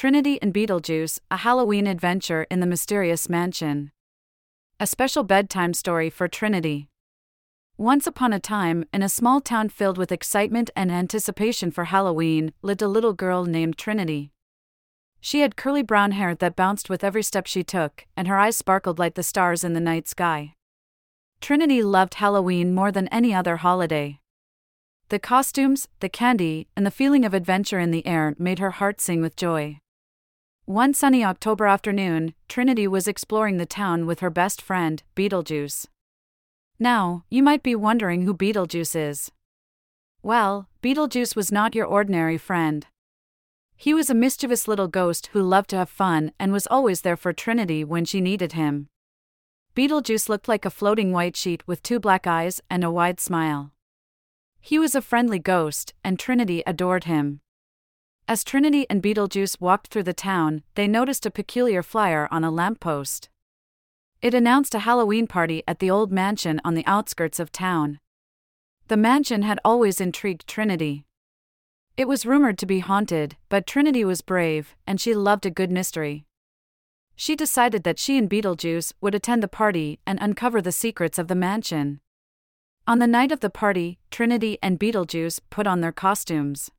Trinity and Beetlejuice A Halloween Adventure in the Mysterious Mansion. A special bedtime story for Trinity. Once upon a time, in a small town filled with excitement and anticipation for Halloween, lived a little girl named Trinity. She had curly brown hair that bounced with every step she took, and her eyes sparkled like the stars in the night sky. Trinity loved Halloween more than any other holiday. The costumes, the candy, and the feeling of adventure in the air made her heart sing with joy. One sunny October afternoon, Trinity was exploring the town with her best friend, Beetlejuice. Now, you might be wondering who Beetlejuice is. Well, Beetlejuice was not your ordinary friend. He was a mischievous little ghost who loved to have fun and was always there for Trinity when she needed him. Beetlejuice looked like a floating white sheet with two black eyes and a wide smile. He was a friendly ghost, and Trinity adored him. As Trinity and Beetlejuice walked through the town, they noticed a peculiar flyer on a lamppost. It announced a Halloween party at the old mansion on the outskirts of town. The mansion had always intrigued Trinity. It was rumored to be haunted, but Trinity was brave, and she loved a good mystery. She decided that she and Beetlejuice would attend the party and uncover the secrets of the mansion. On the night of the party, Trinity and Beetlejuice put on their costumes.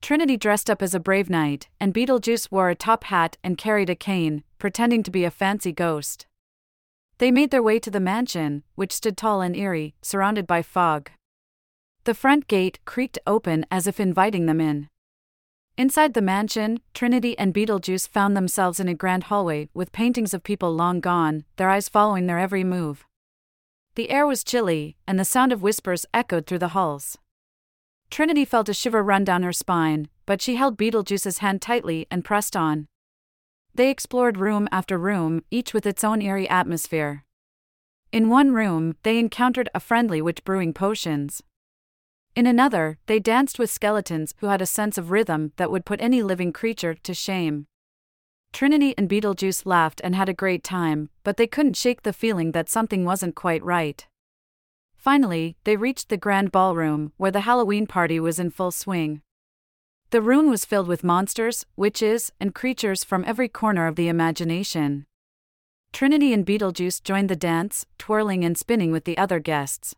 Trinity dressed up as a brave knight, and Beetlejuice wore a top hat and carried a cane, pretending to be a fancy ghost. They made their way to the mansion, which stood tall and eerie, surrounded by fog. The front gate creaked open as if inviting them in. Inside the mansion, Trinity and Beetlejuice found themselves in a grand hallway with paintings of people long gone, their eyes following their every move. The air was chilly, and the sound of whispers echoed through the halls. Trinity felt a shiver run down her spine, but she held Beetlejuice's hand tightly and pressed on. They explored room after room, each with its own eerie atmosphere. In one room, they encountered a friendly witch brewing potions. In another, they danced with skeletons who had a sense of rhythm that would put any living creature to shame. Trinity and Beetlejuice laughed and had a great time, but they couldn't shake the feeling that something wasn't quite right. Finally, they reached the grand ballroom, where the Halloween party was in full swing. The room was filled with monsters, witches, and creatures from every corner of the imagination. Trinity and Beetlejuice joined the dance, twirling and spinning with the other guests.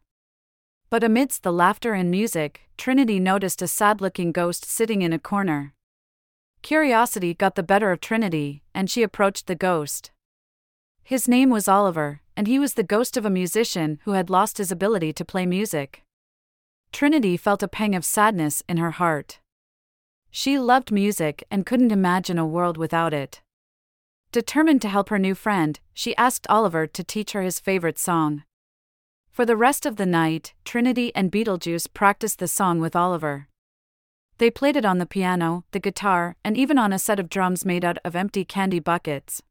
But amidst the laughter and music, Trinity noticed a sad looking ghost sitting in a corner. Curiosity got the better of Trinity, and she approached the ghost. His name was Oliver, and he was the ghost of a musician who had lost his ability to play music. Trinity felt a pang of sadness in her heart. She loved music and couldn't imagine a world without it. Determined to help her new friend, she asked Oliver to teach her his favorite song. For the rest of the night, Trinity and Beetlejuice practiced the song with Oliver. They played it on the piano, the guitar, and even on a set of drums made out of empty candy buckets.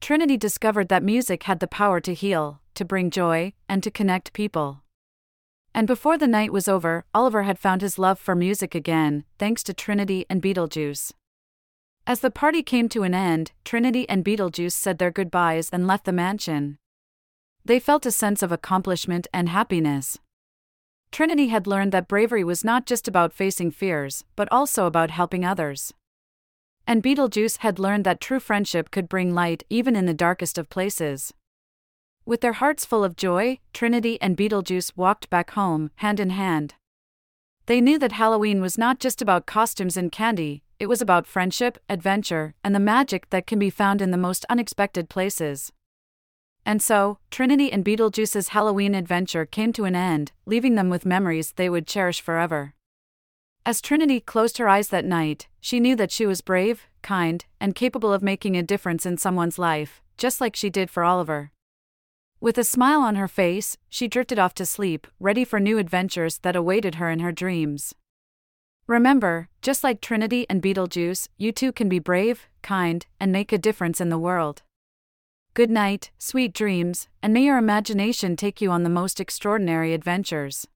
Trinity discovered that music had the power to heal, to bring joy, and to connect people. And before the night was over, Oliver had found his love for music again, thanks to Trinity and Beetlejuice. As the party came to an end, Trinity and Beetlejuice said their goodbyes and left the mansion. They felt a sense of accomplishment and happiness. Trinity had learned that bravery was not just about facing fears, but also about helping others. And Beetlejuice had learned that true friendship could bring light even in the darkest of places. With their hearts full of joy, Trinity and Beetlejuice walked back home, hand in hand. They knew that Halloween was not just about costumes and candy, it was about friendship, adventure, and the magic that can be found in the most unexpected places. And so, Trinity and Beetlejuice's Halloween adventure came to an end, leaving them with memories they would cherish forever. As Trinity closed her eyes that night, she knew that she was brave, kind, and capable of making a difference in someone's life, just like she did for Oliver. With a smile on her face, she drifted off to sleep, ready for new adventures that awaited her in her dreams. Remember, just like Trinity and Beetlejuice, you too can be brave, kind, and make a difference in the world. Good night, sweet dreams, and may your imagination take you on the most extraordinary adventures.